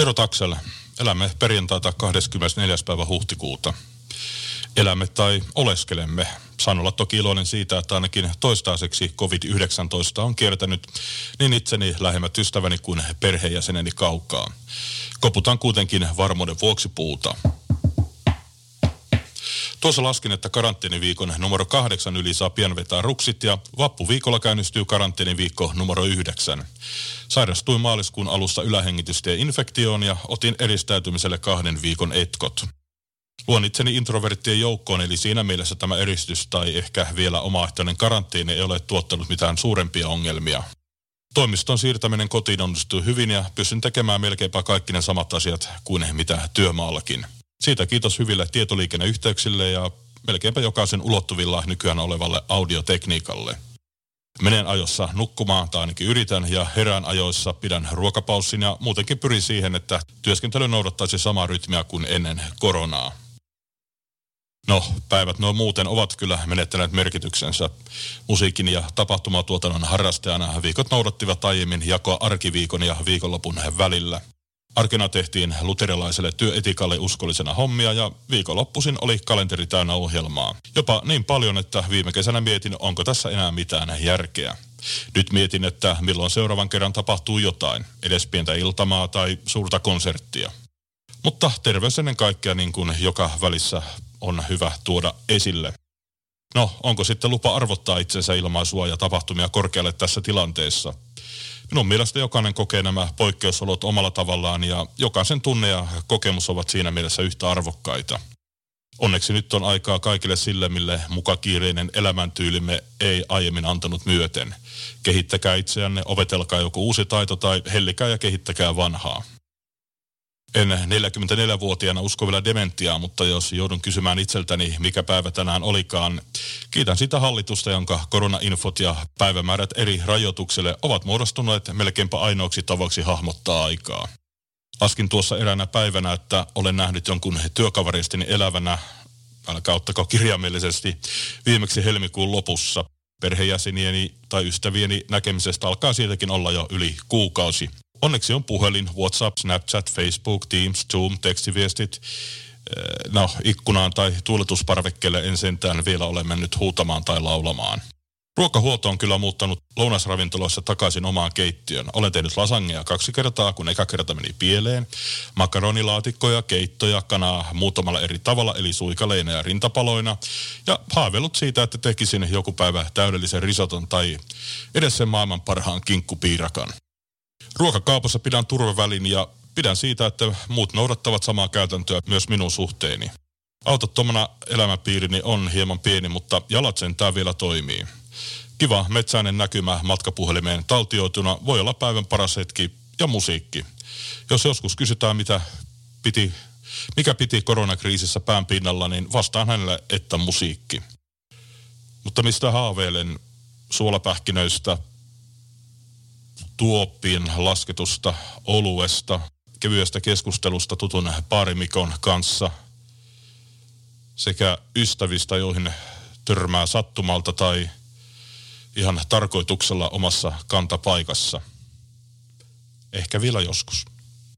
Tero Taksel, elämme perjantaita 24. päivä huhtikuuta. Elämme tai oleskelemme. Saan olla toki iloinen siitä, että ainakin toistaiseksi COVID-19 on kiertänyt niin itseni lähemmät ystäväni kuin perheenjäseneni kaukaa. Koputan kuitenkin varmuuden vuoksi puuta. Tuossa laskin, että karanteeniviikon numero kahdeksan yli saa pian vetää ruksit ja vappuviikolla käynnistyy karanteeniviikko numero yhdeksän. Sairastuin maaliskuun alussa ylähengitystieinfektioon ja otin eristäytymiselle kahden viikon etkot. Luon itseni introverttien joukkoon, eli siinä mielessä tämä eristys tai ehkä vielä omaehtoinen karanteeni ei ole tuottanut mitään suurempia ongelmia. Toimiston siirtäminen kotiin onnistuu hyvin ja pystyn tekemään melkeinpä kaikki ne samat asiat kuin mitä työmaallakin. Siitä kiitos hyville tietoliikenneyhteyksille ja melkeinpä jokaisen ulottuvilla nykyään olevalle audiotekniikalle. Menen ajossa nukkumaan, tai ainakin yritän, ja herään ajoissa pidän ruokapaussin ja muutenkin pyrin siihen, että työskentely noudattaisi samaa rytmiä kuin ennen koronaa. No, päivät no muuten ovat kyllä menettäneet merkityksensä. Musiikin ja tapahtumatuotannon harrastajana viikot noudattivat aiemmin jakoa arkiviikon ja viikonlopun välillä – Arkena tehtiin luterilaiselle työetikalle uskollisena hommia ja viikonloppuisin oli kalenteri täynnä ohjelmaa. Jopa niin paljon, että viime kesänä mietin, onko tässä enää mitään järkeä. Nyt mietin, että milloin seuraavan kerran tapahtuu jotain, edes pientä iltamaa tai suurta konserttia. Mutta terveys ennen kaikkea niin kuin joka välissä on hyvä tuoda esille. No, onko sitten lupa arvottaa itsensä ilmaisua ja tapahtumia korkealle tässä tilanteessa – Minun mielestä jokainen kokee nämä poikkeusolot omalla tavallaan ja jokaisen tunne ja kokemus ovat siinä mielessä yhtä arvokkaita. Onneksi nyt on aikaa kaikille sille, mille mukakiireinen elämäntyylimme ei aiemmin antanut myöten. Kehittäkää itseänne, opetelkaa joku uusi taito tai hellikää ja kehittäkää vanhaa. En 44-vuotiaana usko vielä dementiaa, mutta jos joudun kysymään itseltäni, mikä päivä tänään olikaan, kiitän sitä hallitusta, jonka koronainfot ja päivämäärät eri rajoituksille ovat muodostuneet melkeinpä ainoaksi tavaksi hahmottaa aikaa. Laskin tuossa eräänä päivänä, että olen nähnyt jonkun työkaveristini elävänä, älkää ottako kirjaimellisesti, viimeksi helmikuun lopussa. Perhejäsenieni tai ystävieni näkemisestä alkaa siitäkin olla jo yli kuukausi. Onneksi on puhelin, WhatsApp, Snapchat, Facebook, Teams, Zoom, tekstiviestit. No, ikkunaan tai tuuletusparvekkeelle en sentään vielä ole mennyt huutamaan tai laulamaan. Ruokahuolto on kyllä muuttanut lounasravintoloissa takaisin omaan keittiön. Olen tehnyt lasagneja kaksi kertaa, kun eka kerta meni pieleen. Makaronilaatikkoja, keittoja, kanaa muutamalla eri tavalla, eli suikaleina ja rintapaloina. Ja haaveillut siitä, että tekisin joku päivä täydellisen risoton tai edes sen maailman parhaan kinkkupiirakan. Ruokakaupassa pidän turvavälin ja pidän siitä, että muut noudattavat samaa käytäntöä myös minun suhteeni. Autottomana elämäpiirini on hieman pieni, mutta jalat sentään vielä toimii. Kiva metsäinen näkymä matkapuhelimeen taltioituna voi olla päivän paras hetki ja musiikki. Jos joskus kysytään, mitä piti, mikä piti koronakriisissä pään pinnalla, niin vastaan hänelle, että musiikki. Mutta mistä haaveilen suolapähkinöistä, tuoppiin lasketusta oluesta, kevyestä keskustelusta tutun paarimikon kanssa sekä ystävistä, joihin törmää sattumalta tai ihan tarkoituksella omassa kantapaikassa. Ehkä vielä joskus.